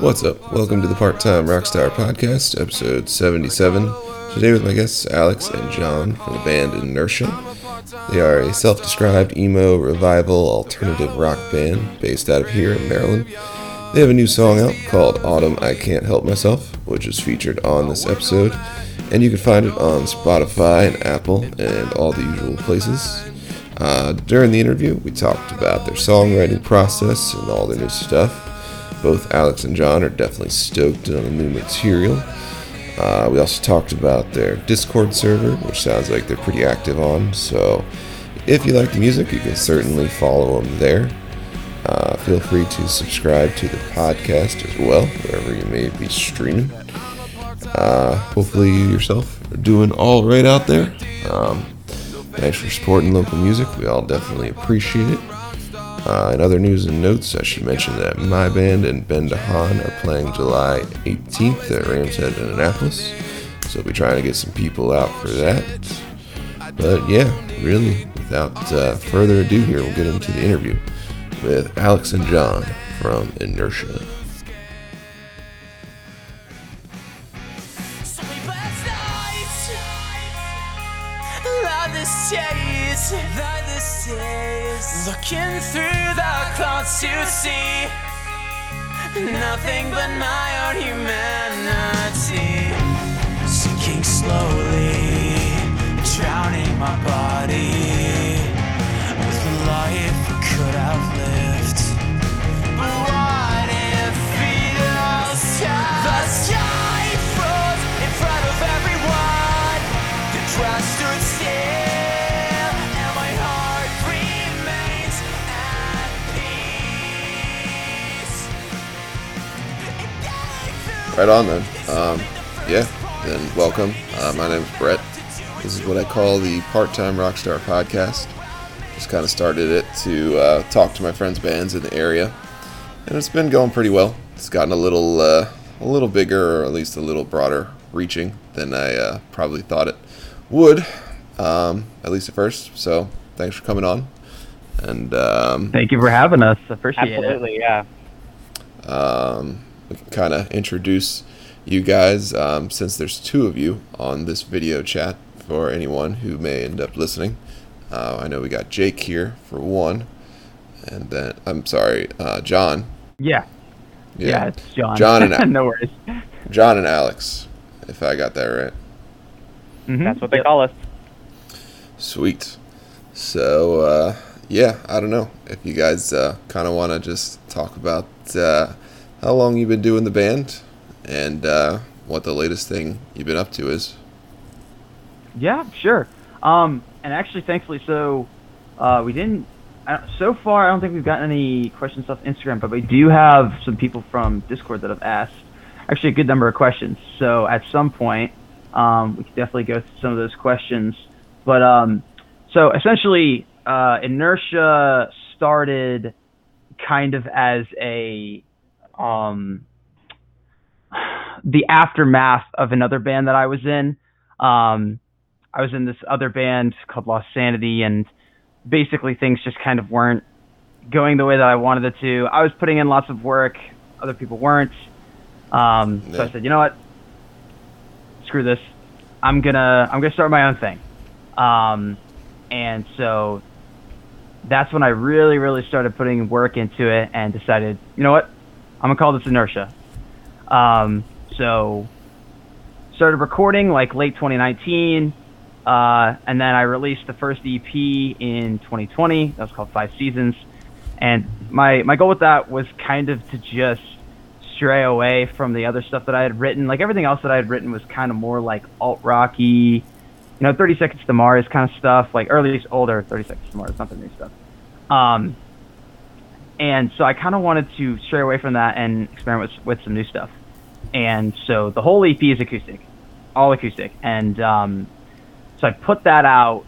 What's up? Welcome to the Part Time Rockstar Podcast, episode 77. Today with my guests Alex and John from the band Inertia. They are a self described emo revival alternative rock band based out of here in Maryland. They have a new song out called Autumn I Can't Help Myself, which is featured on this episode, and you can find it on Spotify and Apple and all the usual places. Uh, during the interview, we talked about their songwriting process and all their new stuff. Both Alex and John are definitely stoked on the new material. Uh, we also talked about their Discord server, which sounds like they're pretty active on. So if you like the music, you can certainly follow them there. Uh, feel free to subscribe to the podcast as well, wherever you may be streaming. Uh, hopefully, you yourself are doing all right out there. Um, thanks for supporting local music. We all definitely appreciate it. Uh, in other news and notes, I should mention that my band and Ben DeHaan are playing July 18th at Rams Head in Annapolis. So we'll be trying to get some people out for that. But yeah, really, without uh, further ado, here we'll get into the interview with Alex and John from Inertia. Looking through the clouds to see nothing but my own humanity. Sinking slowly, drowning my body Right on then. Um, yeah, then welcome. Uh, my name is Brett. This is what I call the Part Time Rockstar Podcast. Just kind of started it to uh, talk to my friends' bands in the area, and it's been going pretty well. It's gotten a little, uh, a little bigger, or at least a little broader reaching than I uh, probably thought it would, um, at least at first. So thanks for coming on, and um, Thank you for having us. Appreciate Absolutely, yeah. um, we can kind of introduce you guys um, since there's two of you on this video chat for anyone who may end up listening. Uh, I know we got Jake here for one, and then I'm sorry, uh, John. it. Yeah. Yeah, it's John. John and no worries. John and Alex, if I got that right. Mhm. That's what they call us. Sweet. So uh, yeah, I don't know if you guys uh, kind of want to just talk about uh, how long you've been doing the band and uh, what the latest thing you've been up to is. Yeah, sure. Um, and actually, thankfully, so uh, we didn't. I, so far, I don't think we've gotten any questions off Instagram, but we do have some people from Discord that have asked actually a good number of questions. So at some point, um, we could definitely go through some of those questions. But um, so essentially, uh, inertia started kind of as a um, the aftermath of another band that I was in. Um, I was in this other band called Lost Sanity, and basically things just kind of weren't going the way that I wanted it to. I was putting in lots of work, other people weren't. Um, so I said, you know what? Screw this. I'm gonna I'm gonna start my own thing. Um, and so that's when I really really started putting work into it and decided, you know what? I'm gonna call this inertia. Um, so started recording like late 2019, uh, and then I released the first EP in 2020. That was called Five Seasons, and my my goal with that was kind of to just stray away from the other stuff that I had written. Like everything else that I had written was kind of more like alt rocky, you know, 30 Seconds to Mars kind of stuff, like least older 30 Seconds to Mars, not the new stuff. Um, and so I kind of wanted to stray away from that and experiment with, with some new stuff. And so the whole EP is acoustic, all acoustic. And um, so I put that out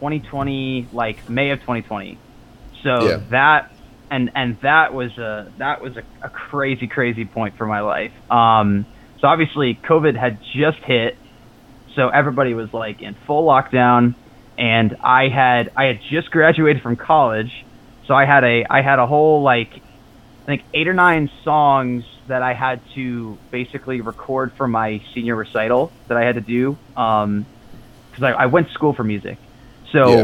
2020, like May of 2020. So Yeah. that and and that was a that was a, a crazy crazy point for my life. Um, so obviously COVID had just hit, so everybody was like in full lockdown, and I had I had just graduated from college, so I had a I had a whole like I think eight or nine songs that I had to basically record for my senior recital that I had to do. Um, because I, I went to school for music, so Yeah.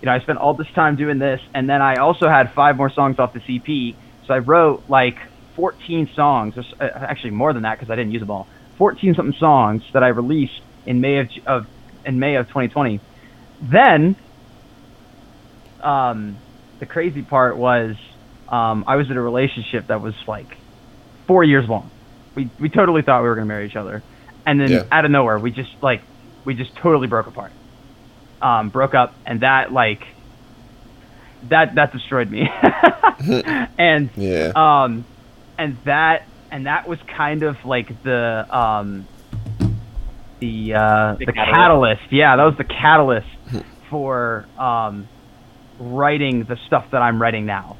you know I spent all this time doing this, and then I also had five more songs off the EP. So I wrote like 14 songs, uh, actually more than that because I didn't use them all. 14 something songs that I released in May of, of in May of 2020. Then, um, the crazy part was um, I was in a relationship that was like four years long. We we totally thought we were gonna marry each other, and then Yeah. out of nowhere we just like we just totally broke apart. Um, broke up, and that like that that destroyed me. and Yeah. um, and that and that was kind of like the um, the uh, The the, catalyst. catalyst. Yeah, that was the catalyst for um, writing the stuff that I'm writing now.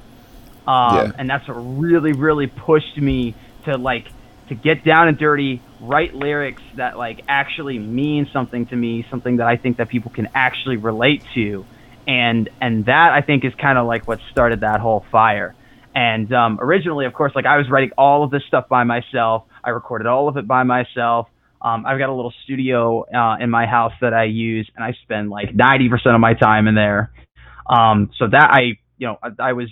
Um, Yeah. And that's what really, really pushed me to like to get down and dirty, write lyrics that like actually mean something to me, something that I think that people can actually relate to, and and that I think is kind of like what started that whole fire. And um, originally, of course, like I was writing all of this stuff by myself. I recorded all of it by myself. Um, I've got a little studio uh, in my house that I use, and I spend like 90% of my time in there. Um, so that I, you know, I, I was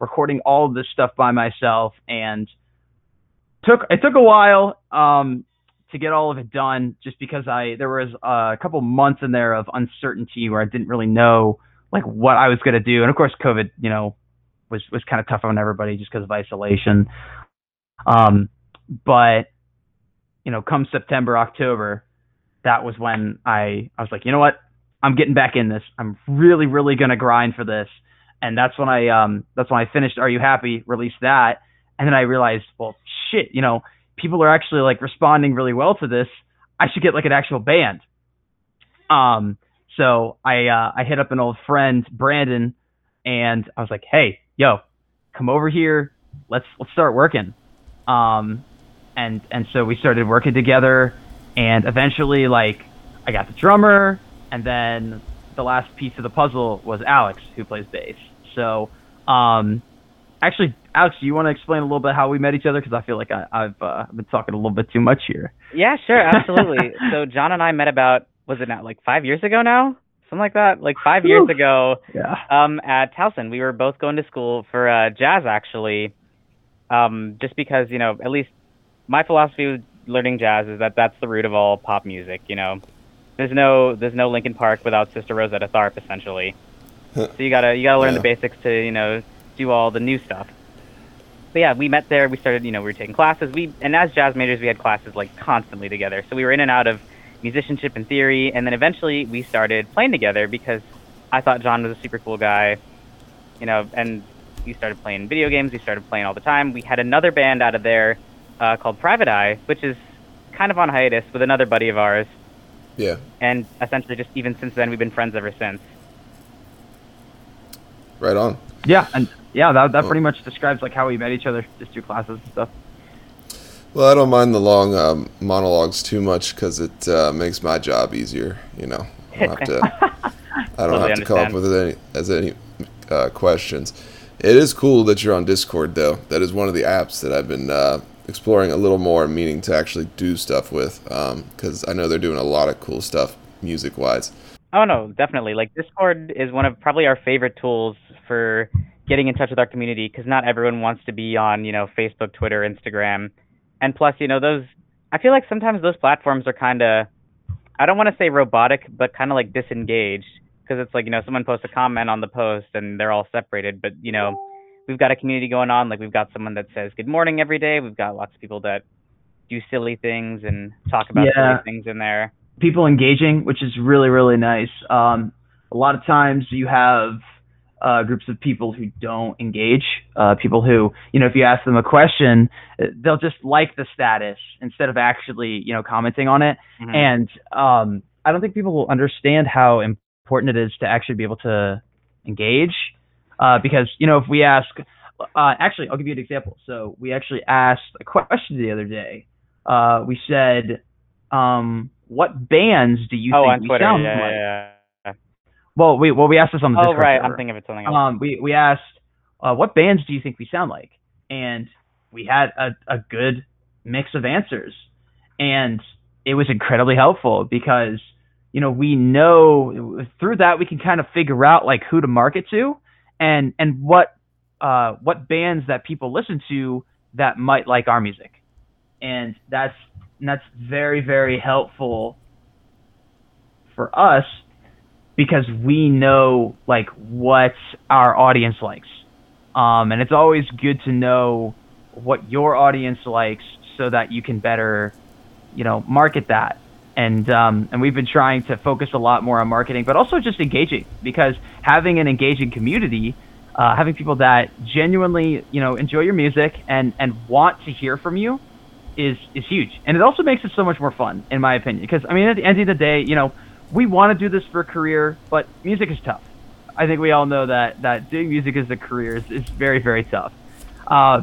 recording all of this stuff by myself, and took it took a while um, to get all of it done, just because I there was a couple months in there of uncertainty where I didn't really know like what I was gonna do, and of course, COVID, you know, was was kind of tough on everybody just because of isolation. Um, but you know, come September, October, that was when I I was like, you know what, I'm getting back in this. I'm really, really gonna grind for this. And that's when I um that's when I finished Are You Happy, released that, and then I realized, well, shit, you know, people are actually like responding really well to this. I should get like an actual band. Um, so I uh, I hit up an old friend, Brandon, and I was like, hey, yo, come over here. Let's let's start working. Um, and and so we started working together, and eventually, like, I got the drummer, and then the last piece of the puzzle was Alex, who plays bass. So, um, actually, Alex, do you want to explain a little bit how we met each other? Because I feel like I, I've uh, been talking a little bit too much here. Yeah, sure, absolutely. so John and I met about was it now like five years ago now, something like that, like five years ago, Yeah. um, at Towson. We were both going to school for uh, jazz actually, um, just because you know at least my philosophy with learning jazz is that that's the root of all pop music. You know, there's no there's no Linkin Park without Sister Rosetta Tharpe essentially. so you gotta you gotta learn Yeah. the basics to you know do all the new stuff. But yeah, we met there. We started, you know, we were taking classes. We and as jazz majors, we had classes like constantly together. So we were in and out of musicianship and theory, and then eventually we started playing together because I thought John was a super cool guy, you know. And we started playing video games. We started playing all the time. We had another band out of there uh, called Private Eye, which is kind of on hiatus with another buddy of ours. Yeah. And essentially, just even since then, we've been friends ever since. Right on. Yeah, and yeah, that that Oh. pretty much describes like how we met each other, just through classes and stuff. Well, I don't mind the long um, monologues too much because it uh, makes my job easier. You know, I don't have to. I don't Totally have to come up with any as any uh, questions. It is cool that you're on Discord, though. That is one of the apps that I've been uh, exploring a little more, meaning to actually do stuff with. Um, because I know they're doing a lot of cool stuff music-wise. Oh no, definitely. Like Discord is one of probably our favorite tools for getting in touch with our community because not everyone wants to be on, you know, Facebook, Twitter, Instagram. And plus, you know, those I feel like sometimes those platforms are kind of I don't want to say robotic, but kind of like disengaged because it's like, you know, someone posts a comment on the post and they're all separated, but you know, we've got a community going on like we've got someone that says good morning every day. We've got lots of people that do silly things and talk about Yeah. silly things in there. people engaging, which is really really nice. Um, a lot of times you have uh, groups of people who don't engage, uh, people who you know if you ask them a question, uh, they'll just like the status instead of actually you know commenting on it. Mhm. And um, I don't think people will understand how important it is to actually be able to engage, uh, because you know if we ask, uh, actually I'll give you an example. So we actually asked a question the other day. Uh, we said, um, "What bands do you oh, think we Twitter. sound yeah, like?" yeah, yeah. Well, we well we asked this on the Oh, Discord right. server. I'm thinking of something else. Um, we we asked, uh, "What bands do you think we sound like?" and we had a, a good mix of answers. And it was incredibly helpful because, you know, we know through that we can kind of figure out like who to market to and and what uh, what bands that people listen to that might like our music. And that's and that's very, very helpful for us because we know like what our audience likes. Um, and it's always good to know what your audience likes so that you can better, you know, market that. And um, and we've been trying to focus a lot more on marketing, but also just engaging because having an engaging community, uh, having people that genuinely, you know, enjoy your music and and want to hear from you, is is huge. And it also makes it so much more fun, in my opinion. Because I mean, at the end of the day, you know, we want to do this for a career, but music is tough. I think we all know that that doing music as a career is, is very very tough. Uh,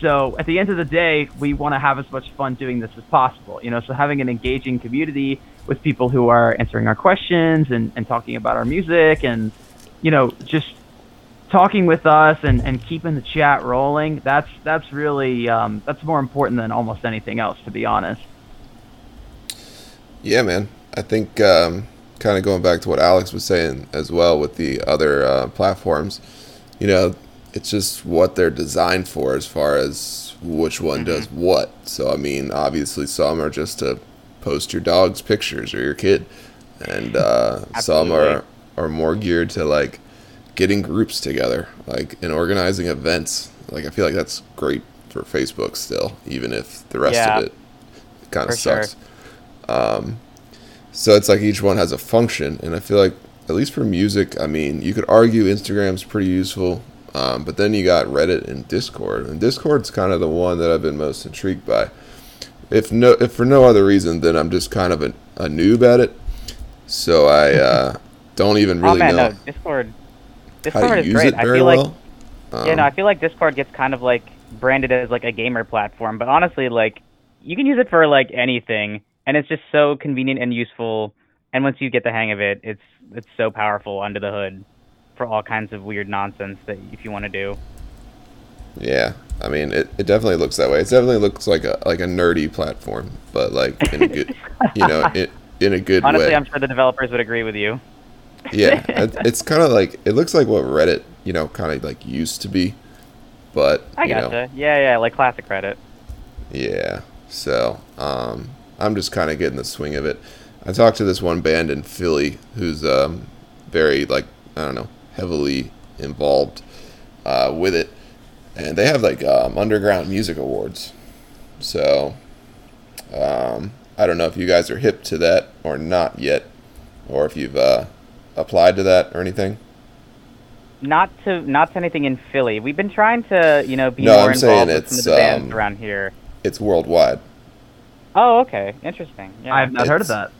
so at the end of the day, we want to have as much fun doing this as possible. You know, so having an engaging community with people who are answering our questions and, and talking about our music and you know just talking with us and, and keeping the chat rolling that's that's really um, that's more important than almost anything else to be honest Yeah, man. I think um, kind of going back to what Alex was saying as well with the other uh, platforms, you know, it's just what they're designed for as far as which one does what. So, I mean, obviously, some are just to post your dog's pictures or your kid, and uh, some are, are more geared to like getting groups together, like and organizing events. Like, I feel like that's great for Facebook still, even if the rest Yeah. of it kind of sure. sucks. Um, so it's like each one has a function, and I feel like at least for music, I mean, you could argue Instagram's pretty useful, um, but then you got Reddit and Discord, and Discord's kind of the one that I've been most intrigued by. If no, if for no other reason than I'm just kind of a, a noob at it, so I uh, don't even really oh man, know no, Discord. Discord is great. I feel like well. yeah, no, Um, I feel like Discord gets kind of like branded as like a gamer platform, but honestly, like you can use it for like anything, and it's just so convenient and useful. And once you get the hang of it, it's it's so powerful under the hood for all kinds of weird nonsense that if you want to do. Yeah, I mean, it, it definitely looks that way. It definitely looks like a like a nerdy platform, but like in a good, you know, in, in a good Honestly, way. I'm sure the developers would agree with you. yeah, it, it's kind of like it looks like what Reddit, you know, kind of like used to be, but I you know, gotcha. Yeah, yeah, like classic Reddit. yeah. So um, I'm just kind of getting the swing of it. I talked to this one band in Philly who's um, very like I don't know heavily involved uh, with it, and they have like um, underground music awards. So um, I don't know if you guys are hip to that or not yet, or if you've uh, applied to that or anything. Not to not to anything in Philly. We've been trying to you know be No, more I'm involved with some of it's, the bands um, around here. It's worldwide. Oh, okay, interesting. Yeah. i have not heard of that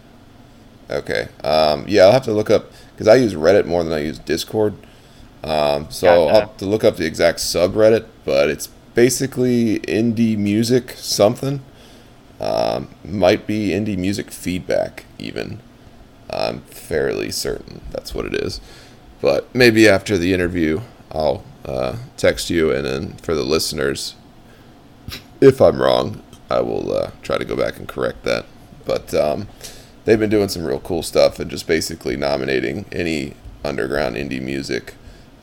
Okay. Um, yeah, I'll have to look up because I use Reddit more than I use Discord. Um, so I'll have to look up the exact subreddit, but it's basically indie music something. Um, might be indie music feedback even. I'm fairly certain that's what it is. But maybe after the interview, I'll uh, text you, and then for the listeners, if I'm wrong, I will uh, try to go back and correct that. But um, they've been doing some real cool stuff and just basically nominating any underground indie music,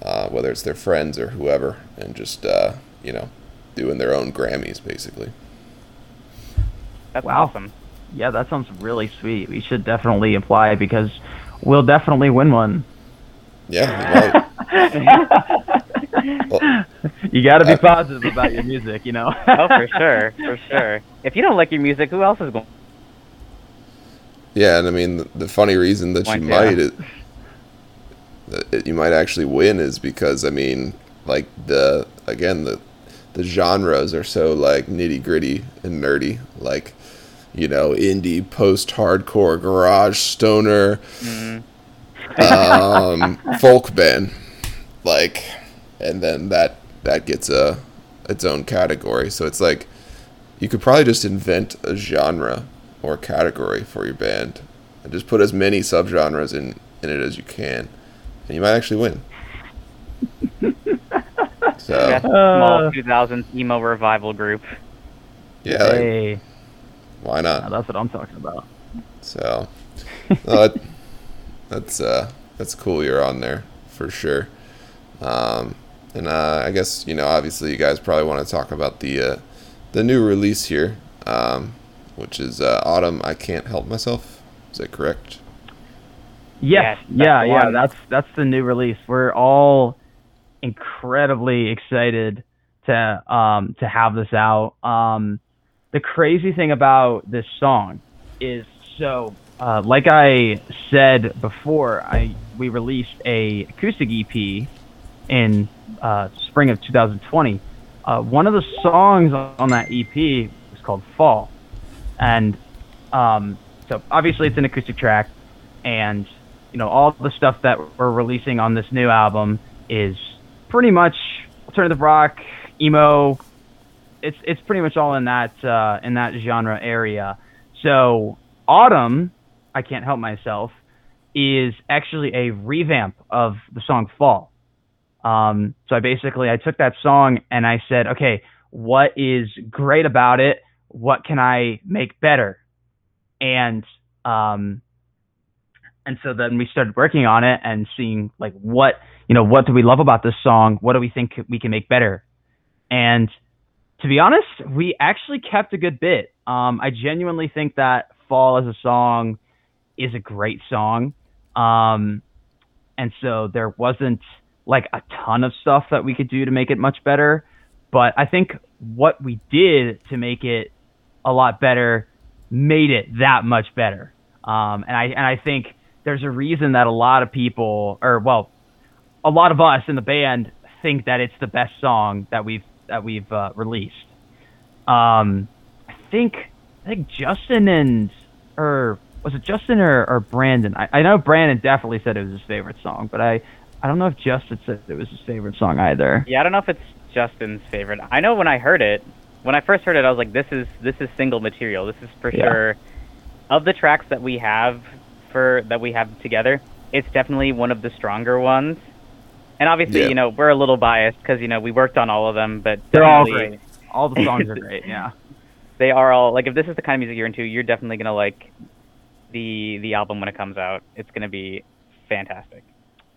uh, whether it's their friends or whoever, and just uh, you know doing their own Grammys basically. That's Wow. awesome. yeah that sounds really sweet we should definitely apply because we'll definitely win one Yeah, you might. Well, you got to be Uh, positive about your music you know oh, for sure, for sure. If you don't like your music, who else is going? Yeah, and I mean the, the funny reason that you Point, yeah. might it, that you might actually win is because I mean like the again the the genres are so like nitty gritty and nerdy. Like you know indie post hardcore garage stoner um, folk band. Like and then that that gets a its own category. So it's like you could probably just invent a genre or category for your band and just put as many subgenres in in it as you can and you might actually win So Best Uh. small 2000s emo revival group. yeah, like, Hey, why now not? that's what I'm talking about. So no, that, that's uh, that's cool. You're on there for sure. Um, and uh, I guess you know, obviously, you guys probably want to talk about the uh, the new release here, um, which is uh, Autumn. I can't help myself. Is that correct? Yes, Yes, that's yeah, yeah. That's that's the new release. We're all incredibly excited to um to have this out. Um, the crazy thing about this song is so uh, like I said before, I we released a acoustic EP in uh, spring of 2020. Uh, one of the songs on that EP was called "Fall," and um, so obviously it's an acoustic track, and you know all the stuff that we're releasing on this new album is pretty much alternative rock, emo. It's it's pretty much all in that uh, in that genre area. So Autumn, I can't help myself, is actually a revamp of the song Fall. Um, so I basically I took that song and I said, okay, what is great about it? What can I make better? And um, and so then we started working on it and seeing like what you know what do we love about this song? What do we think we can make better? And to be honest, we actually kept a good bit. Um, I genuinely think that Fall as a song is a great song. Um, and so there wasn't like a ton of stuff that we could do to make it much better. But I think what we did to make it a lot better made it that much better. Um, and I and I think there's a reason that a lot of people, or well, a lot of us in the band think that it's the best song that we've that we've uh, released. Um, I think I think Justin and or was it Justin or, or Brandon? I, I know Brandon definitely said it was his favorite song, but I I don't know if Justin said it was his favorite song either. Yeah, I don't know if it's Justin's favorite. I know when I heard it, when I first heard it, I was like, "This is this is single material. This is for Yeah. sure." Of the tracks that we have for that we have together, it's definitely one of the stronger ones. And obviously, Yeah. you know, we're a little biased because you know we worked on all of them, but They're all great. All the songs are great. Yeah. They are all like if this is the kind of music you're into, you're definitely gonna like the the album when it comes out. It's gonna be fantastic.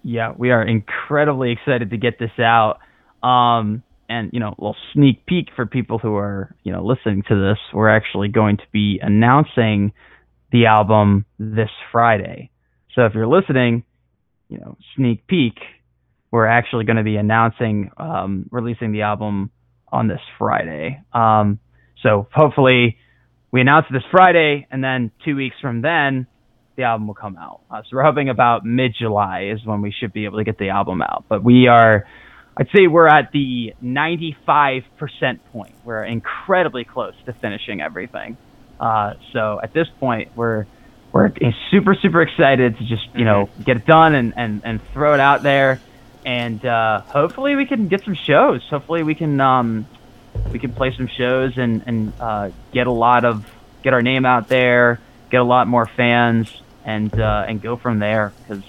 Yeah, we are incredibly excited to get this out. Um, and you know, a little sneak peek for people who are you know listening to this. We're actually going to be announcing the album this Friday. So if you're listening, you know, sneak peek. We're actually going to be announcing um, releasing the album on this Friday. Um, so hopefully we announce this Friday, and then two weeks from then, the album will come out. Uh, so we're hoping about mid July is when we should be able to get the album out. But we are, I'd say we're at the 95% point. We're incredibly close to finishing everything. Uh, so at this point, we're we're super super excited to just you know get it done and and and throw it out there, and uh, hopefully we can get some shows. Hopefully we can um, we can play some shows and and uh, get a lot of get our name out there, get a lot more fans, and uh, and go from there. Because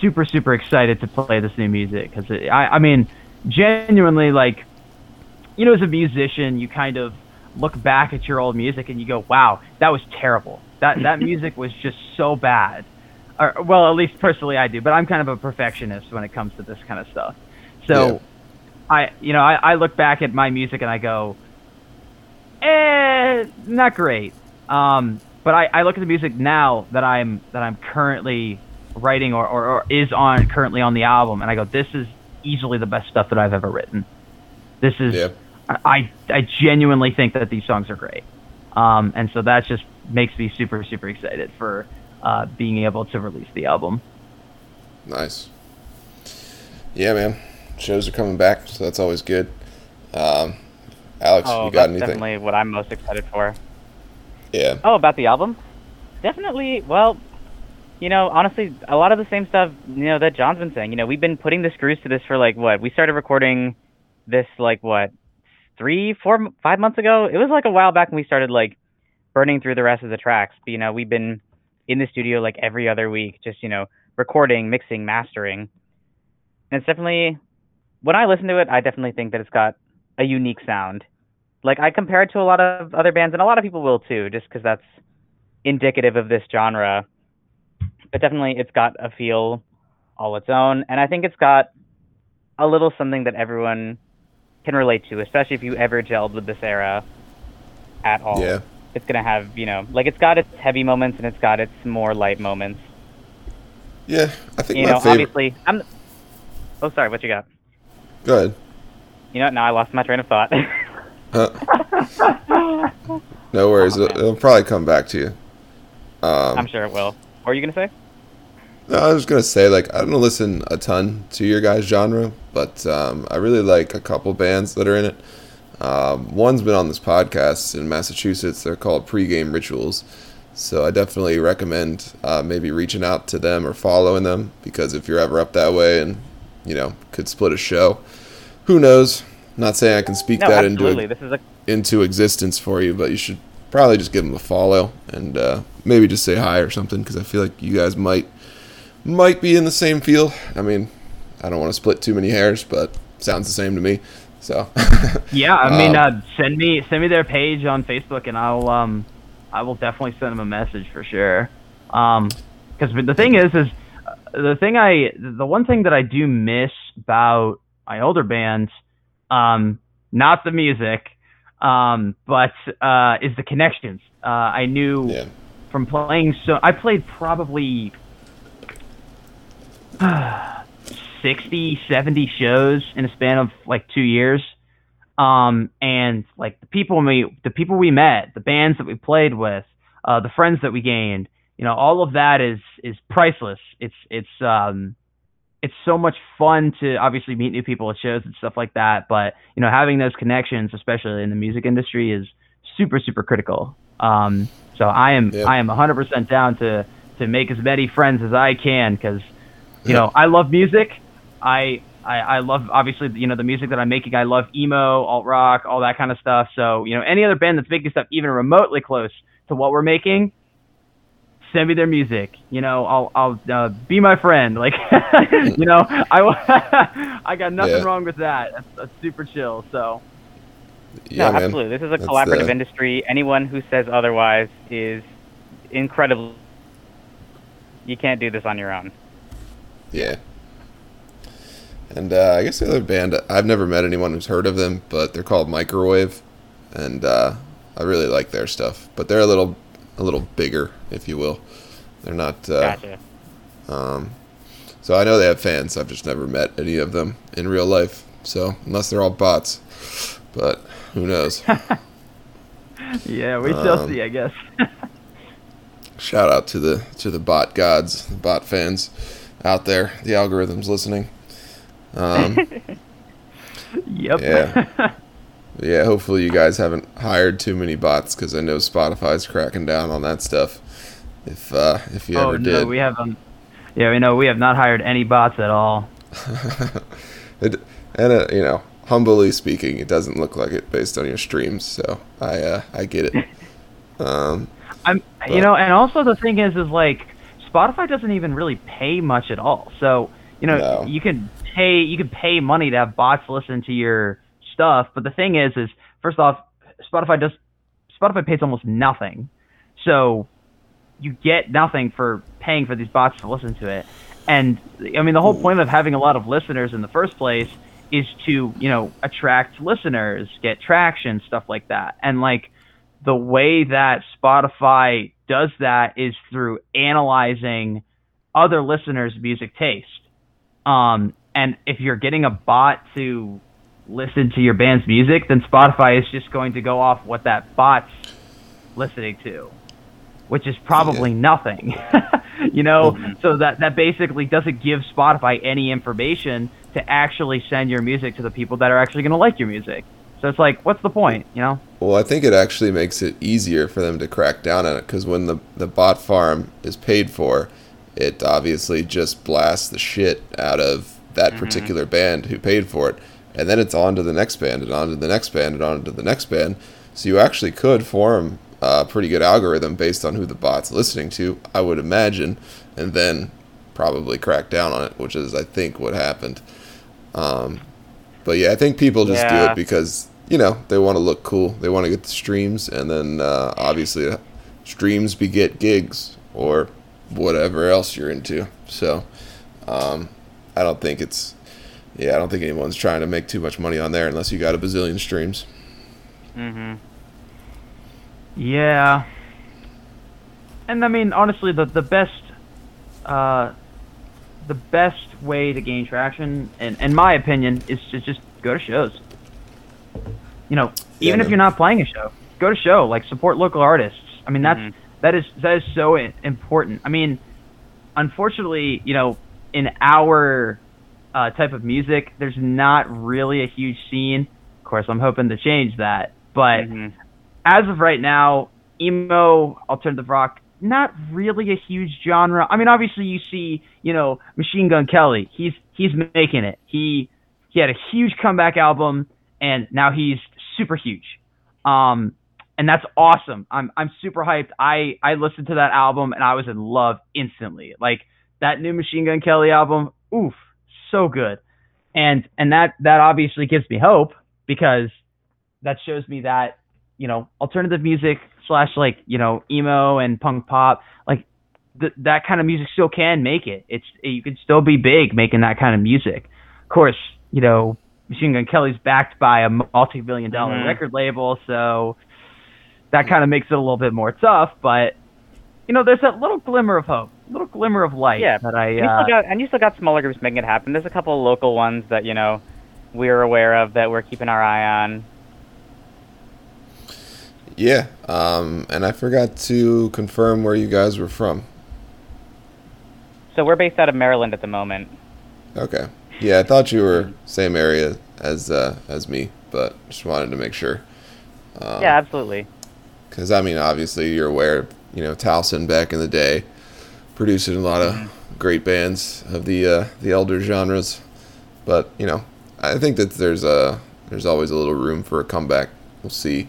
super super excited to play this new music. Because I I mean genuinely like you know as a musician you kind of look back at your old music and you go wow that was terrible that that music was just so bad. Or, well, at least personally I do, but I'm kind of a perfectionist when it comes to this kind of stuff. So Yeah. I you know, I, I look back at my music and I go, eh, not great. Um, but I, I look at the music now that I'm that I'm currently writing or, or, or is on currently on the album, and I go, this is easily the best stuff that I've ever written. This is Yeah. I I genuinely think that these songs are great, um, and so that just makes me super super excited for uh, being able to release the album. Nice. Yeah, man. Shows are coming back, so that's always good. Um, Alex, Oh, you got that's anything? definitely what I'm most excited for. Yeah. Oh, about the album? Definitely. Well, you know, honestly, a lot of the same stuff, you know, that John's been saying. You know, we've been putting the screws to this for like what? We started recording this like what? Three, four, five months ago. It was like a while back when we started like burning through the rest of the tracks. But, you know, we've been in the studio like every other week, just you know, recording, mixing, mastering. And it's definitely when I listen to it, I definitely think that it's got a unique sound. Like I compare it to a lot of other bands, and a lot of people will too, just because that's indicative of this genre. But definitely, it's got a feel all its own, and I think it's got a little something that everyone can relate to, especially if you ever gelled with this era at all. Yeah. It's gonna have, you know, like it's got its heavy moments and it's got its more light moments. Yeah, I think You know, favorite. obviously, I'm. Oh, sorry. What you got? Go ahead. You know, now I lost my train of thought. Huh? no worries. It'll, it'll probably come back to you. Um, I'm sure it will. What are you gonna say? No, I was gonna say like I don't listen a ton to your guys' genre, but um, I really like a couple bands that are in it. Um, one's been on this podcast in Massachusetts. They're called Pregame Rituals, so I definitely recommend uh, maybe reaching out to them or following them because if you're ever up that way and you know could split a show, who knows? Not saying I can speak No, that absolutely. into This is a into existence for you, but you should probably just give them a follow and uh, maybe just say hi or something because I feel like you guys might might be in the same field. I mean, I don't want to split too many hairs, but sounds the same to me. So Yeah, I mean, Um, uh, send me send me their page on Facebook, and I'll um, I will definitely send them a message for sure. Um, because the thing is, is uh, the thing I the one thing that I do miss about my older bands, um, not the music, um, but uh, is the connections. Uh, I knew yeah, from playing so I played probably 60, 70 shows in a span of like two years. Um, and like the people we, the people we met, the bands that we played with, uh, the friends that we gained, you know, all of that is, is priceless. It's, it's, um, it's so much fun to obviously meet new people at shows and stuff like that. But, you know, having those connections, especially in the music industry is super, super critical. Um, so I am, Yeah. I am 100% down to, to make as many friends as I can because you Yeah. know I love music. I, I I love obviously you know the music that I'm making. I love emo, alt rock, all that kind of stuff. So you know any other band that's making stuff even remotely close to what we're making, send me their music. You know I'll I'll uh, be my friend. Like you know I I got nothing Yeah. wrong with that. That's, that's super chill. So yeah, no, man. absolutely. This is a That's collaborative the- industry. Anyone who says otherwise is incredible. You can't do this on your own. Yeah. And uh, I guess the other band, I've never met anyone who's heard of them, but they're called Microwave, and uh, I really like their stuff. But they're a little, a little bigger, if you will. They're not. Uh, Gotcha. Um, so I know they have fans. I've just never met any of them in real life. So unless they're all bots, but who knows? yeah, we shall Um, see. I guess. Shout out to the to the bot gods, the bot fans out there, the algorithms listening. Um, yep. Yeah. Yeah, hopefully you guys haven't hired too many bots because I know Spotify's cracking down on that stuff. If uh, if you oh ever no, did, we haven't. Yeah, we know we have not hired any bots at all. it, and uh, you know, humbly speaking, it doesn't look like it based on your streams. So I uh, I get it. Um, I'm, But- you know, and also the thing is, is like Spotify doesn't even really pay much at all. So you know, No. you can pay, you can pay money to have bots listen to your stuff. But the thing is, is first off, Spotify does, Spotify pays almost nothing. So you get nothing for paying for these bots to listen to it. And I mean, the whole point of having a lot of listeners in the first place is to, you know, attract listeners, get traction, stuff like that. And like the way that Spotify does that is through analyzing other listeners' music taste. Um, and if you're getting a bot to listen to your band's music, then Spotify is just going to go off what that bot's listening to, which is probably nothing. you know, mm-hmm. so that that basically doesn't give Spotify any information to actually send your music to the people that are actually going to like your music. So it's like, what's the point? You know? well, I think it actually makes it easier for them to crack down on it because when the the bot farm is paid for, it obviously just blasts the shit out of that mm-hmm. particular band who paid for it, and then it's on to the next band and on to the next band and on to the next band. So you actually could form a pretty good algorithm based on who the bot's listening to, I would imagine, and then probably crack down on it, which is I think what happened. Um, But yeah, I think people just do it because you know they want to look cool. They want to get the streams, and then uh, obviously uh, streams beget gigs or whatever else you're into. So um, I don't think it's yeah, I don't think anyone's trying to make too much money on there unless you got a bazillion streams. hmm Yeah. And I mean, honestly, the the best, uh, the best way to gain traction, in in my opinion, is to just go to shows. You know, Yeah, even if you're not playing a show, go to show. Like support local artists. I mean, that's Mhm. that is that is so important. I mean, unfortunately, you know, in our uh, type of music, there's not really a huge scene. Of course, I'm hoping to change that, but Mhm. as of right now, emo, alternative rock, not really a huge genre. I mean, obviously you see, you know, Machine Gun Kelly. He's he's making it. He he had a huge comeback album, and now he's super huge. Um, and that's awesome. I'm I'm super hyped. I I listened to that album and I was in love instantly. Like that new Machine Gun Kelly album, oof, so good. And and that that obviously gives me hope because that shows me that you know alternative music slash like you know emo and punk pop like th- that kind of music still can make it. It's you can still be big making that kind of music. Of course, you know Machine Gun Kelly's backed by a multi-billion dollar Mhm. record label, so that kind of makes it a little bit more tough. But you know, there's that little glimmer of hope, little glimmer of light Yeah, that I. And you, Uh, still got, and you still got smaller groups making it happen. There's a couple of local ones that you know we're aware of that we're keeping our eye on. Yeah, um, and I forgot to confirm where you guys were from. So we're based out of Maryland at the moment. Okay. Yeah, I thought you were same area as uh, as me, but just wanted to make sure. Um, yeah, absolutely. Because I mean, obviously, you're aware. You know, Towson back in the day, producing a lot of great bands of the uh, the elder genres. But you know, I think that there's a there's always a little room for a comeback. We'll see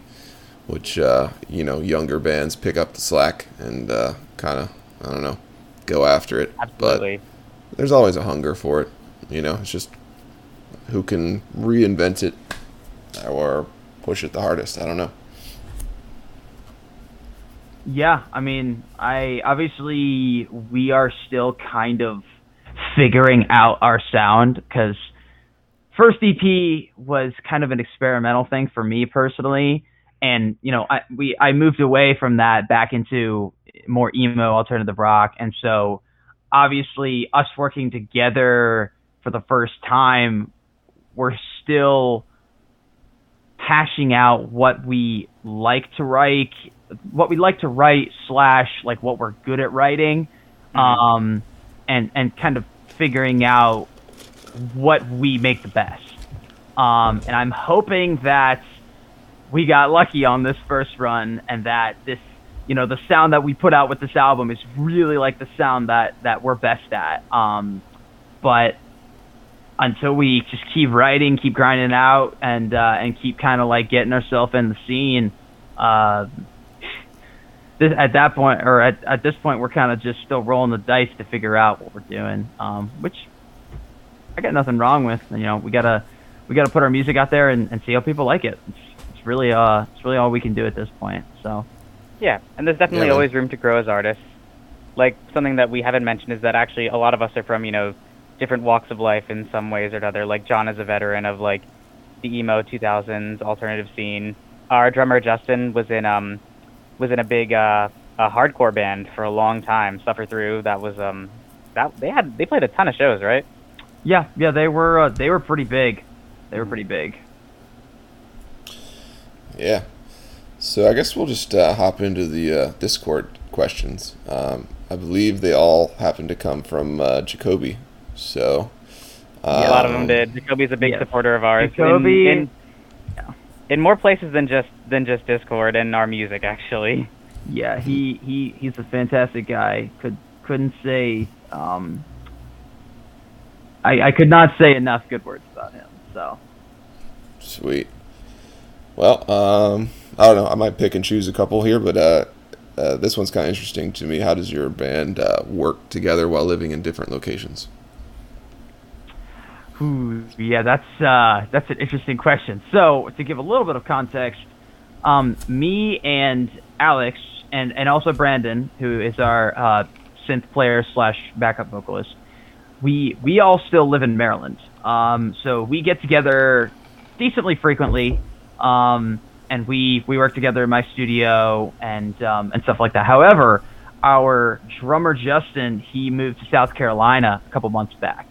which uh, you know younger bands pick up the slack and uh, kind of I don't know go after it. Absolutely. But there's always a hunger for it. You know, it's just who can reinvent it or push it the hardest. I don't know. Yeah, I mean, I obviously we are still kind of figuring out our sound because first EP was kind of an experimental thing for me personally, and you know, I we I moved away from that back into more emo alternative rock, and so obviously us working together for the first time, we're still hashing out what we like to write what we like to write slash like what we're good at writing um and and kind of figuring out what we make the best. Um and i'm hoping that we got lucky on this first run and that this you know the sound that we put out with this album is really like the sound that that we're best at. Um but until we just keep writing keep grinding out and uh and keep kind of like getting ourselves in the scene uh this, at that point or at, at this point we're kind of just still rolling the dice to figure out what we're doing um which i got nothing wrong with you know we gotta we gotta put our music out there and, and see how people like it it's, it's really uh it's really all we can do at this point so Yeah, and there's definitely Yeah, always room to grow as artists. Like something that we haven't mentioned is that actually a lot of us are from you know different walks of life in some ways or another. Like John is a veteran of like the emo 2000s alternative scene. Our drummer Justin was in um was in a big uh a hardcore band for a long time. Suffer through that was um that they had they played a ton of shows right. yeah yeah they were uh, they were pretty big they were pretty big Yeah. So I guess we'll just uh, hop into the uh, Discord questions. Um, I believe they all happen to come from uh, Jacoby. So um, a lot of them did. Jacoby's a big yes. supporter of ours. Jacoby- in, in, in more places than just than just Discord and our music actually. yeah he he he's a fantastic guy could couldn't say um i i could not say enough good words about him so Sweet. Well, um, I don't know. I might pick and choose a couple here, but uh, uh, this one's kind of interesting to me. How does your band uh, work together while living in different locations? Ooh, yeah, that's uh, that's an interesting question. So to give a little bit of context, um, me and Alex and and also Brandon, who is our uh, synth player slash backup vocalist, we we all still live in Maryland. Um, so we get together decently frequently, um, and we we work together in my studio and um, and stuff like that. However, our drummer Justin he moved to South Carolina a couple months back.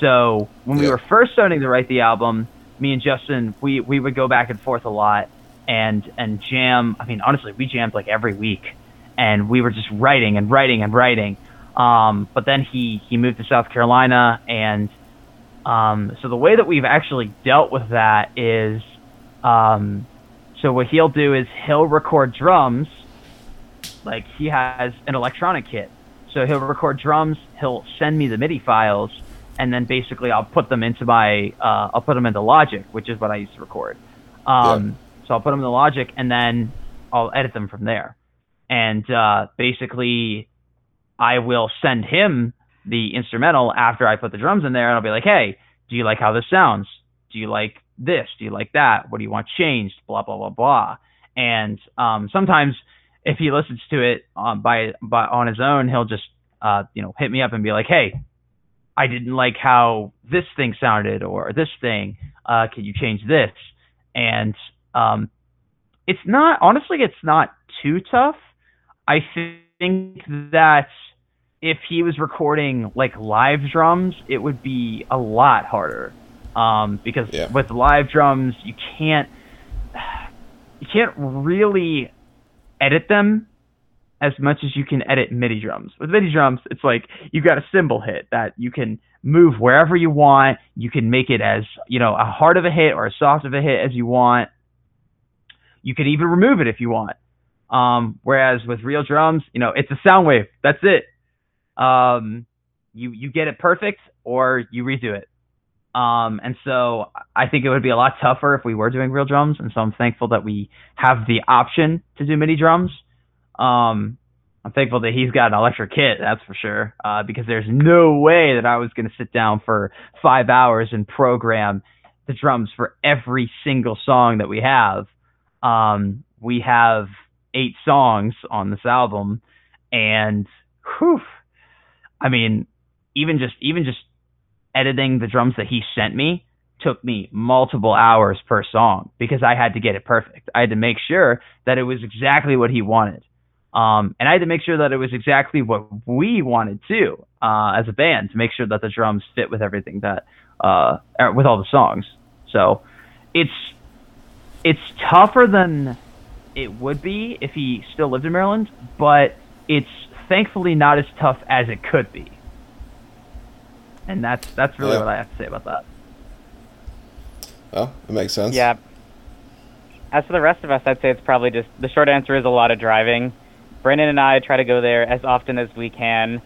So when we were first starting to write the album, me and Justin we we would go back and forth a lot and and jam. I mean, honestly, we jammed like every week, and we were just writing and writing and writing. Um, but then he he moved to South Carolina, and um, so the way that we've actually dealt with that is, um, so what he'll do is he'll record drums, like he has an electronic kit. So he'll record drums, he'll send me the MIDI files, and then basically I'll put them into my uh, I'll put them into Logic, which is what I used to record. Um, So I'll put them in the Logic, and then I'll edit them from there. And uh, basically, I will send him the instrumental after I put the drums in there, and I'll be like, "Hey, do you like how this sounds? Do you like this? Do you like that? What do you want changed? Blah blah blah blah." And um, sometimes, if he listens to it um, by by on his own, he'll just uh, you know hit me up and be like, "Hey, I didn't like how this thing sounded or this thing. Uh, can you change this?" And um, it's not honestly, it's not too tough. I think that if he was recording like live drums, it would be a lot harder. Um, because Yeah. with live drums, you can't you can't really edit them as much as you can edit MIDI drums. With MIDI drums, it's like you've got a cymbal hit that you can move wherever you want. You can make it as, you know, a hard of a hit or as soft of a hit as you want. You can even remove it if you want. Um, whereas with real drums, you know, it's a sound wave. That's it. Um, you you get it perfect or you redo it. Um, and so I think it would be a lot tougher if we were doing real drums. And so I'm thankful that we have the option to do MIDI drums. Um, I'm thankful that he's got an electric kit, that's for sure. Uh, because there's no way that I was going to sit down for five hours and program the drums for every single song that we have. Um, we have eight songs on this album, and whew, I mean, even just even just editing the drums that he sent me took me multiple hours per song because I had to get it perfect. I had to make sure that it was exactly what he wanted. Um, and I had to make sure that it was exactly what we wanted to uh, as a band, to make sure that the drums fit with everything that, uh, er, with all the songs. So, it's it's tougher than it would be if he still lived in Maryland, but it's thankfully not as tough as it could be. And that's that's really Yeah. what I have to say about that. Oh, it makes sense. Yeah. As for the rest of us, I'd say it's probably just the short answer is a lot of driving. Brandon and I try to go there as often as we can.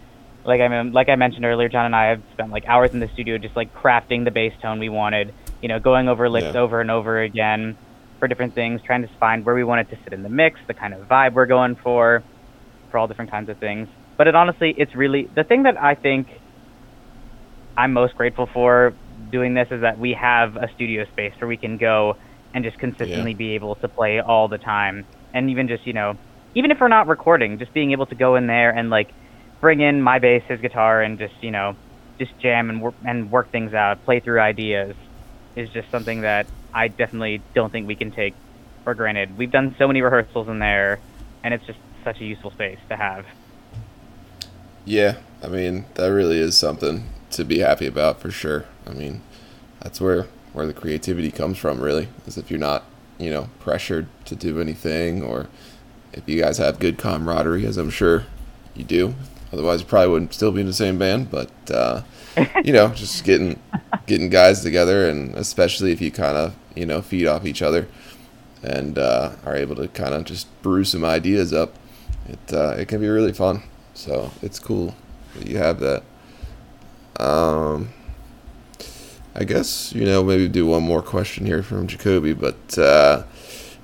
Like I mean, like I mentioned earlier, John and I have spent like hours in the studio just like crafting the bass tone we wanted. You know, going over licks Yeah. over and over again for different things, trying to find where we want it to sit in the mix, the kind of vibe we're going for, for all different kinds of things. But it honestly, it's really the thing that I think I'm most grateful for doing this is that we have a studio space where we can go and just consistently be able to play all the time. And even just, you know, even if we're not recording, just being able to go in there and like bring in my bass, his guitar, and just, you know, just jam and work and work things out, play through ideas is just something that I definitely don't think we can take for granted. We've done so many rehearsals in there and it's just such a useful space to have. Yeah, I mean that really is something to be happy about for sure. I mean, that's where where the creativity comes from, really. Is if you're not, you know, pressured to do anything, or if you guys have good camaraderie, as I'm sure you do. Otherwise, you probably wouldn't still be in the same band. But uh, you know, just getting getting guys together, and especially if you kind of you know feed off each other and uh, are able to kind of just brew some ideas up, it uh, it can be really fun. So it's cool that you have that. Um, I guess you know maybe do one more question here from Jacoby, but uh,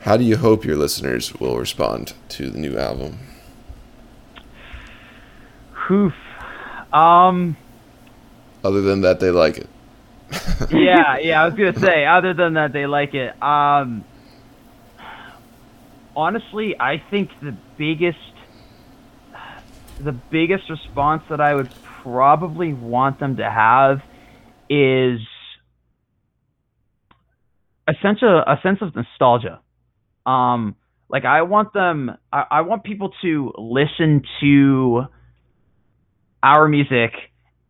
how do you hope your listeners will respond to the new album? Oof. Um, Other than that, they like it. yeah, yeah. I was gonna say. Other than that, they like it. Um, honestly, I think the biggest, the biggest response that I would probably want them to have is a sense of a sense of nostalgia. Um, like I want them, I, I want people to listen to our music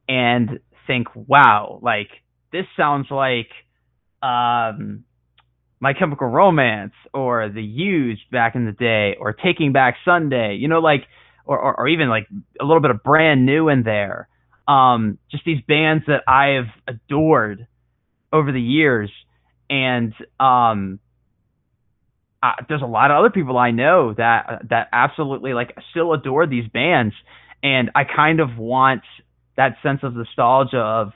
and think, wow, like this sounds like um, My Chemical Romance or The Used back in the day or Taking Back Sunday, you know, like, or, or, or even like a little bit of brand new in there. Um, just these bands that I have adored over the years. And um, uh, there's a lot of other people I know that that absolutely like still adore these bands, and I kind of want that sense of nostalgia of,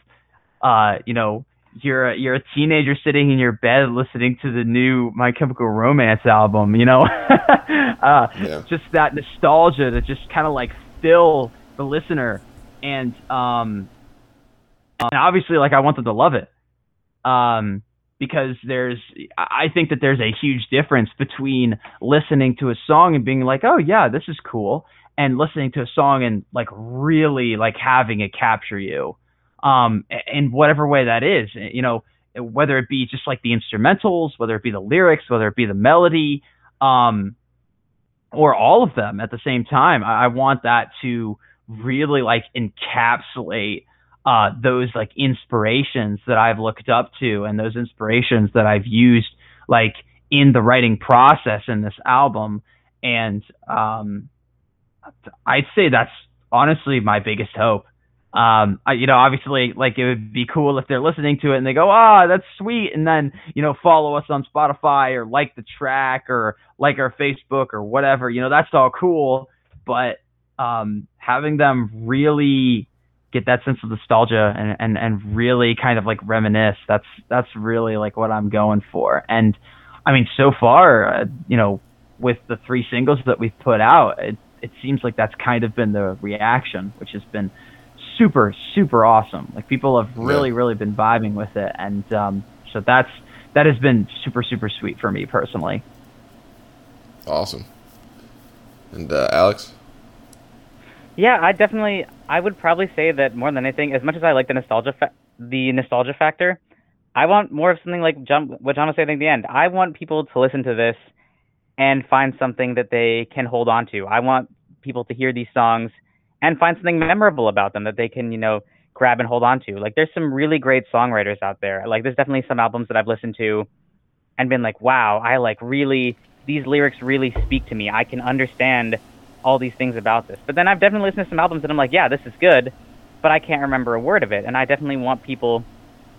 uh, you know, you're a, you're a teenager sitting in your bed listening to the new My Chemical Romance album, you know, uh, yeah. just that nostalgia to just kind of like fill the listener, and um, and obviously like I want them to love it, um, because there's I think that there's a huge difference between listening to a song and being like, oh yeah, this is cool, and listening to a song and like really like having it capture you. Um in whatever way that is you know whether it be just like the instrumentals whether it be the lyrics whether it be the melody um or all of them at the same time i, I want that to really like encapsulate uh those like inspirations that i've looked up to and those inspirations that i've used like in the writing process in this album and um I'd say that's honestly my biggest hope. Um, I, you know, obviously, like it would be cool if they're listening to it and they go, "Ah, oh, that's sweet," and then you know, follow us on Spotify or like the track or like our Facebook or whatever. You know, that's all cool, but um, having them really get that sense of nostalgia and, and and really kind of like reminisce. That's that's really like what I'm going for. And I mean, so far, uh, you know, with the three singles that we've put out, it, it seems like that's kind of been the reaction, which has been super super awesome. Like people have really yeah. really been vibing with it, and um, so that's that has been super super sweet for me personally. Awesome. And uh, Alex. Yeah, I definitely I would probably say that more than anything, as much as I like the nostalgia fa- the nostalgia factor, I want more of something like John, what John was saying at the end. I want people to listen to this and find something that they can hold on to. I want people to hear these songs and find something memorable about them that they can, you know, grab and hold on to. Like there's some really great songwriters out there. Like there's definitely some albums that I've listened to and been like, wow, I like really these lyrics really speak to me. I can understand all these things about this. But then I've definitely listened to some albums and I'm like, yeah, this is good, but I can't remember a word of it. And I definitely want people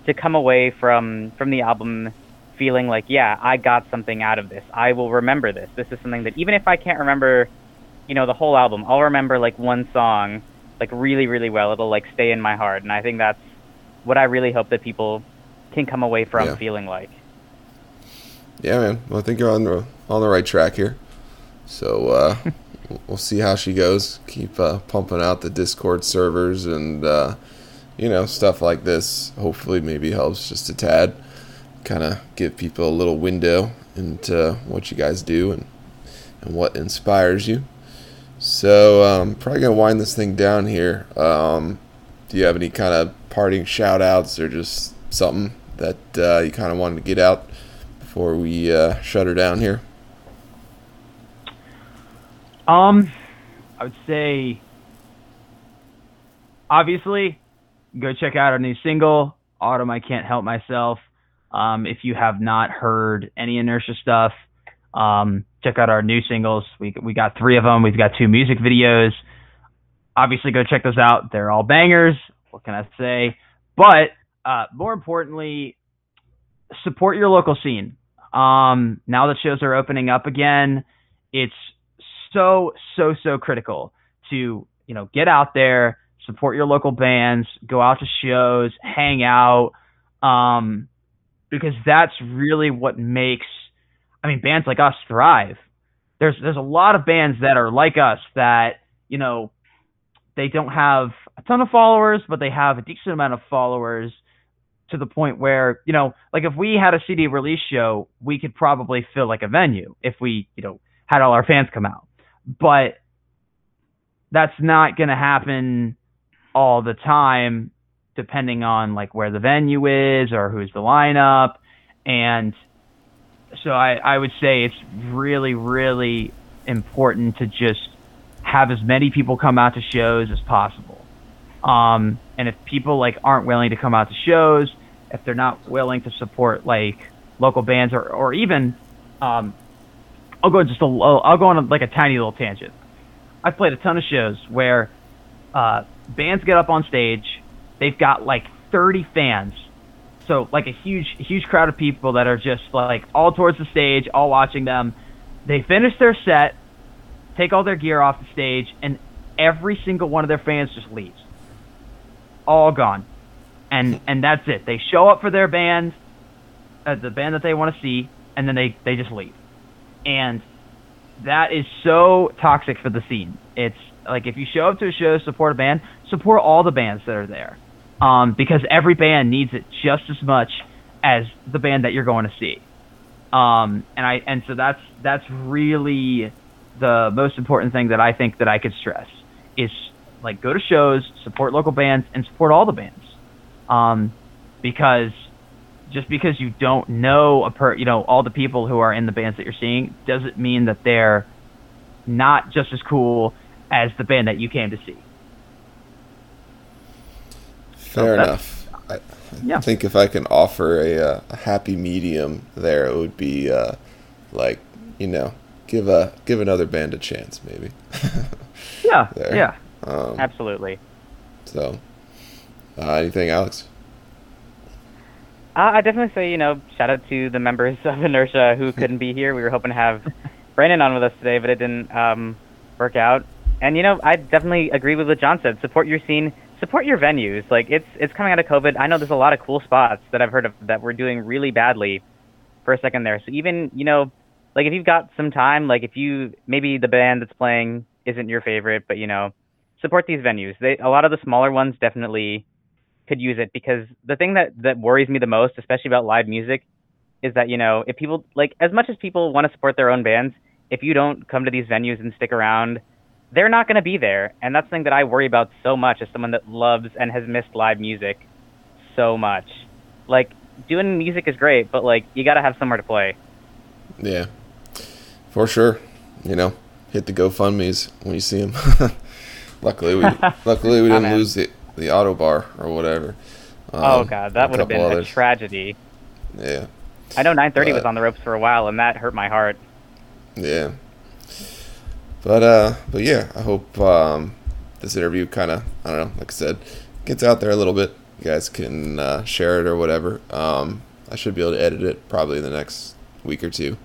to come away from from the album feeling like, yeah, I got something out of this. I will remember this. This is something that even if I can't remember, you know, the whole album, I'll remember like one song like really, really well. It'll like stay in my heart, and I think that's what I really hope that people can come away from yeah. feeling like. Yeah, man. Well, I think you're on the on the right track here. So uh, we'll see how she goes. Keep uh, pumping out the Discord servers and uh, you know stuff like this. Hopefully, maybe helps just a tad kind of give people a little window into what you guys do and and what inspires you. So um, probably gonna wind this thing down here. Um, do you have any kind of parting shout outs or just something that uh, you kind of wanted to get out before we uh, shut her down here? Um, I would say, obviously, go check out our new single, Autumn I Can't Help Myself. Um, if you have not heard any Inertia stuff, um, check out our new singles. We we got three of them. We've got two music videos. Obviously, go check those out. They're all bangers. What can I say? But uh, more importantly, support your local scene. Um, now that shows are opening up again, it's so so so critical to you know get out there, support your local bands, go out to shows, hang out. Um, because that's really what makes I mean bands like us thrive. There's there's a lot of bands that are like us that, you know, they don't have a ton of followers, but they have a decent amount of followers to the point where you know, like if we had a CD release show, we could probably fill like a venue if we you know had all our fans come out, but that's not going to happen all the time depending on like where the venue is or who's the lineup. And so I, I would say it's really really important to just have as many people come out to shows as possible. Um, and if people like aren't willing to come out to shows if they're not willing to support like local bands or, or even um, I'll go just a I'll go on a, like a tiny little tangent. I've played a ton of shows where uh, bands get up on stage, they've got like 30 fans, so like a huge huge crowd of people that are just like all towards the stage, all watching them. They finish their set, take all their gear off the stage, and every single one of their fans just leaves, all gone, and and that's it. They show up for their band, uh, the band that they want to see, and then they they just leave, and that is so toxic for the scene. It's like if you show up to a show to support a band, support all the bands that are there, um, because every band needs it just as much as the band that you're going to see. Um, and I and so that's that's really the most important thing that I think that I could stress is like go to shows, support local bands, and support all the bands, um, because just because you don't know a per you know all the people who are in the bands that you're seeing doesn't mean that they're not just as cool as the band that you came to see. Fair So enough. I, I Yeah. think if I can offer a, uh, a happy medium there, it would be uh, like you know, give a give another band a chance, maybe. Yeah, There. yeah. um, Absolutely. so, uh, anything, Alex? Uh, I definitely say, you know, shout out to the members of Inertia who couldn't be here. We were hoping to have Brandon on with us today, but it didn't um, work out. And you know, I definitely agree with what John said. Support your scene, support your venues. Like it's it's coming out of COVID. I know there's a lot of cool spots that I've heard of that were doing really badly for a second there. So even you know, like if you've got some time, like if you maybe the band that's playing isn't your favorite, but you know, support these venues. They a lot of the smaller ones definitely could use it because the thing that that worries me the most, especially about live music, is that you know if people like as much as people want to support their own bands, if you don't come to these venues and stick around, they're not going to be there, and that's the thing that I worry about so much as someone that loves and has missed live music so much. Like doing music is great, but like you got to have somewhere to play. Yeah, for sure. You know, hit the GoFundmes when you see them. luckily, we luckily we Oh, didn't man. lose the the auto bar or whatever. oh Um, god, that would have been couple a tragedy. Yeah, I know 930 was on the ropes for a while, and that hurt my heart. yeah. But uh, but yeah, I hope um, this interview kind of I don't know, like I said, gets out there a little bit. You guys can uh, share it or whatever. Um, I should be able to edit it probably in the next week or two.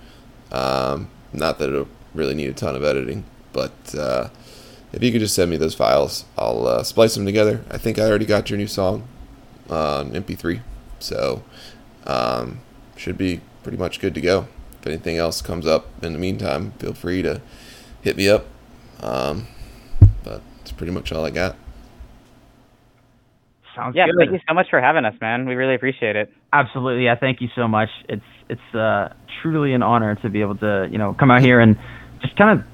Um, not that it'll really need a ton of editing, but uh, if you could just send me those files, I'll uh, splice them together. I think I already got your new song on MP3, so um, should be pretty much good to go. If anything else comes up in the meantime, feel free to hit me up. Um, but it's pretty much all I got. Sounds Yeah, good. thank you so much for having us, man. We really appreciate it. Absolutely, yeah. Thank you so much. It's it's uh, truly an honor to be able to you know come out here and just kind of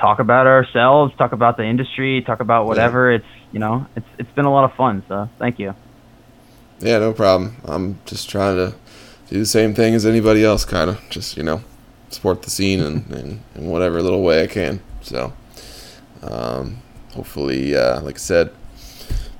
talk about ourselves, talk about the industry, talk about whatever. It's you know it's it's been a lot of fun. So thank you. Yeah, no problem. I'm just trying to do the same thing as anybody else, kind of. Just, you know, support the scene and, and, in whatever little way I can. So, um, hopefully, uh, like I said,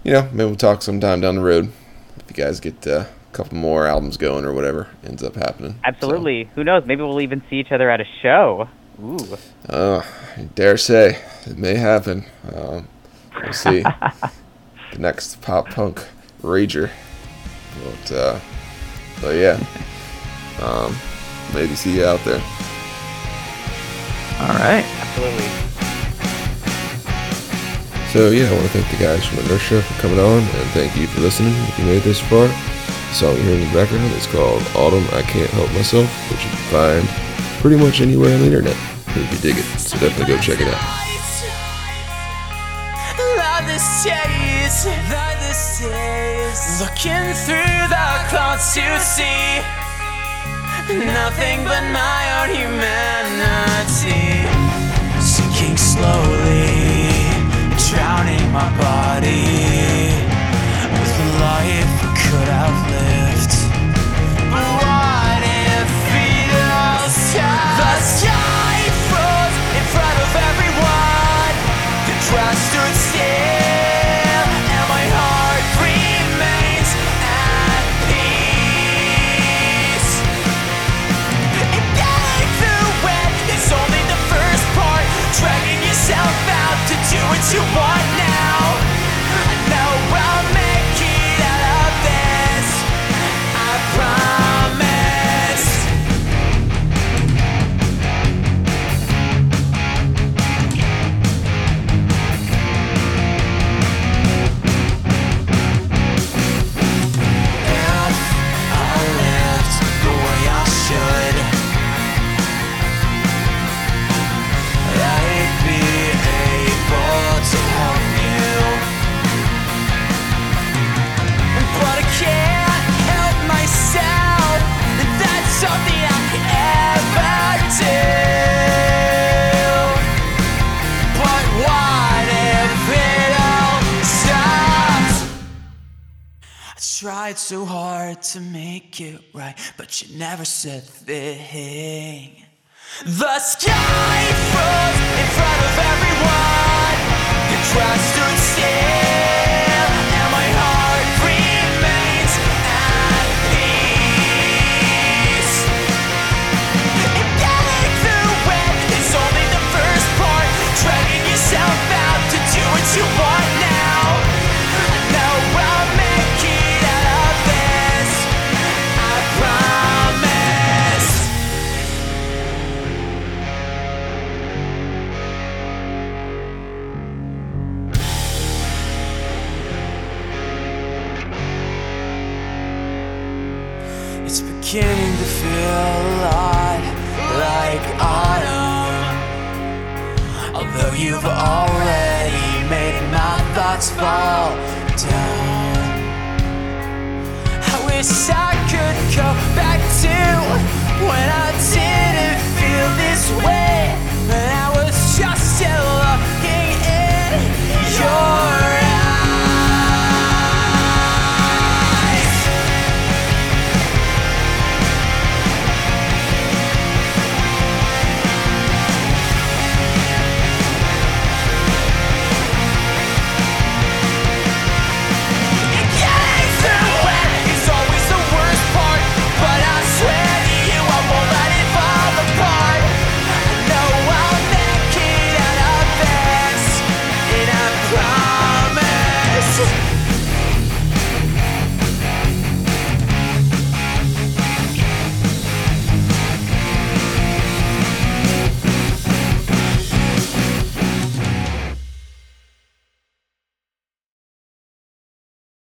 you know, maybe we'll talk sometime down the road if you guys get uh, a couple more albums going or whatever ends up happening. So, Absolutely. Who knows? Maybe we'll even see each other at a show. Ooh. uh, I dare say it may happen. Um, we'll see. the next pop punk rager. But, uh, but yeah, um, maybe see you out there. All right. Absolutely. So yeah, I want to thank the guys from Inertia for coming on, and thank you for listening. If you made this far, the song you hear in the background is called "Autumn I Can't Help Myself," which you can find pretty much anywhere on the internet. If you dig it, so definitely go check it out. Looking through the clouds to see nothing but my own humanity. Sinking slowly, drowning my body with light. trust stood still. but you never said a thing. The sky.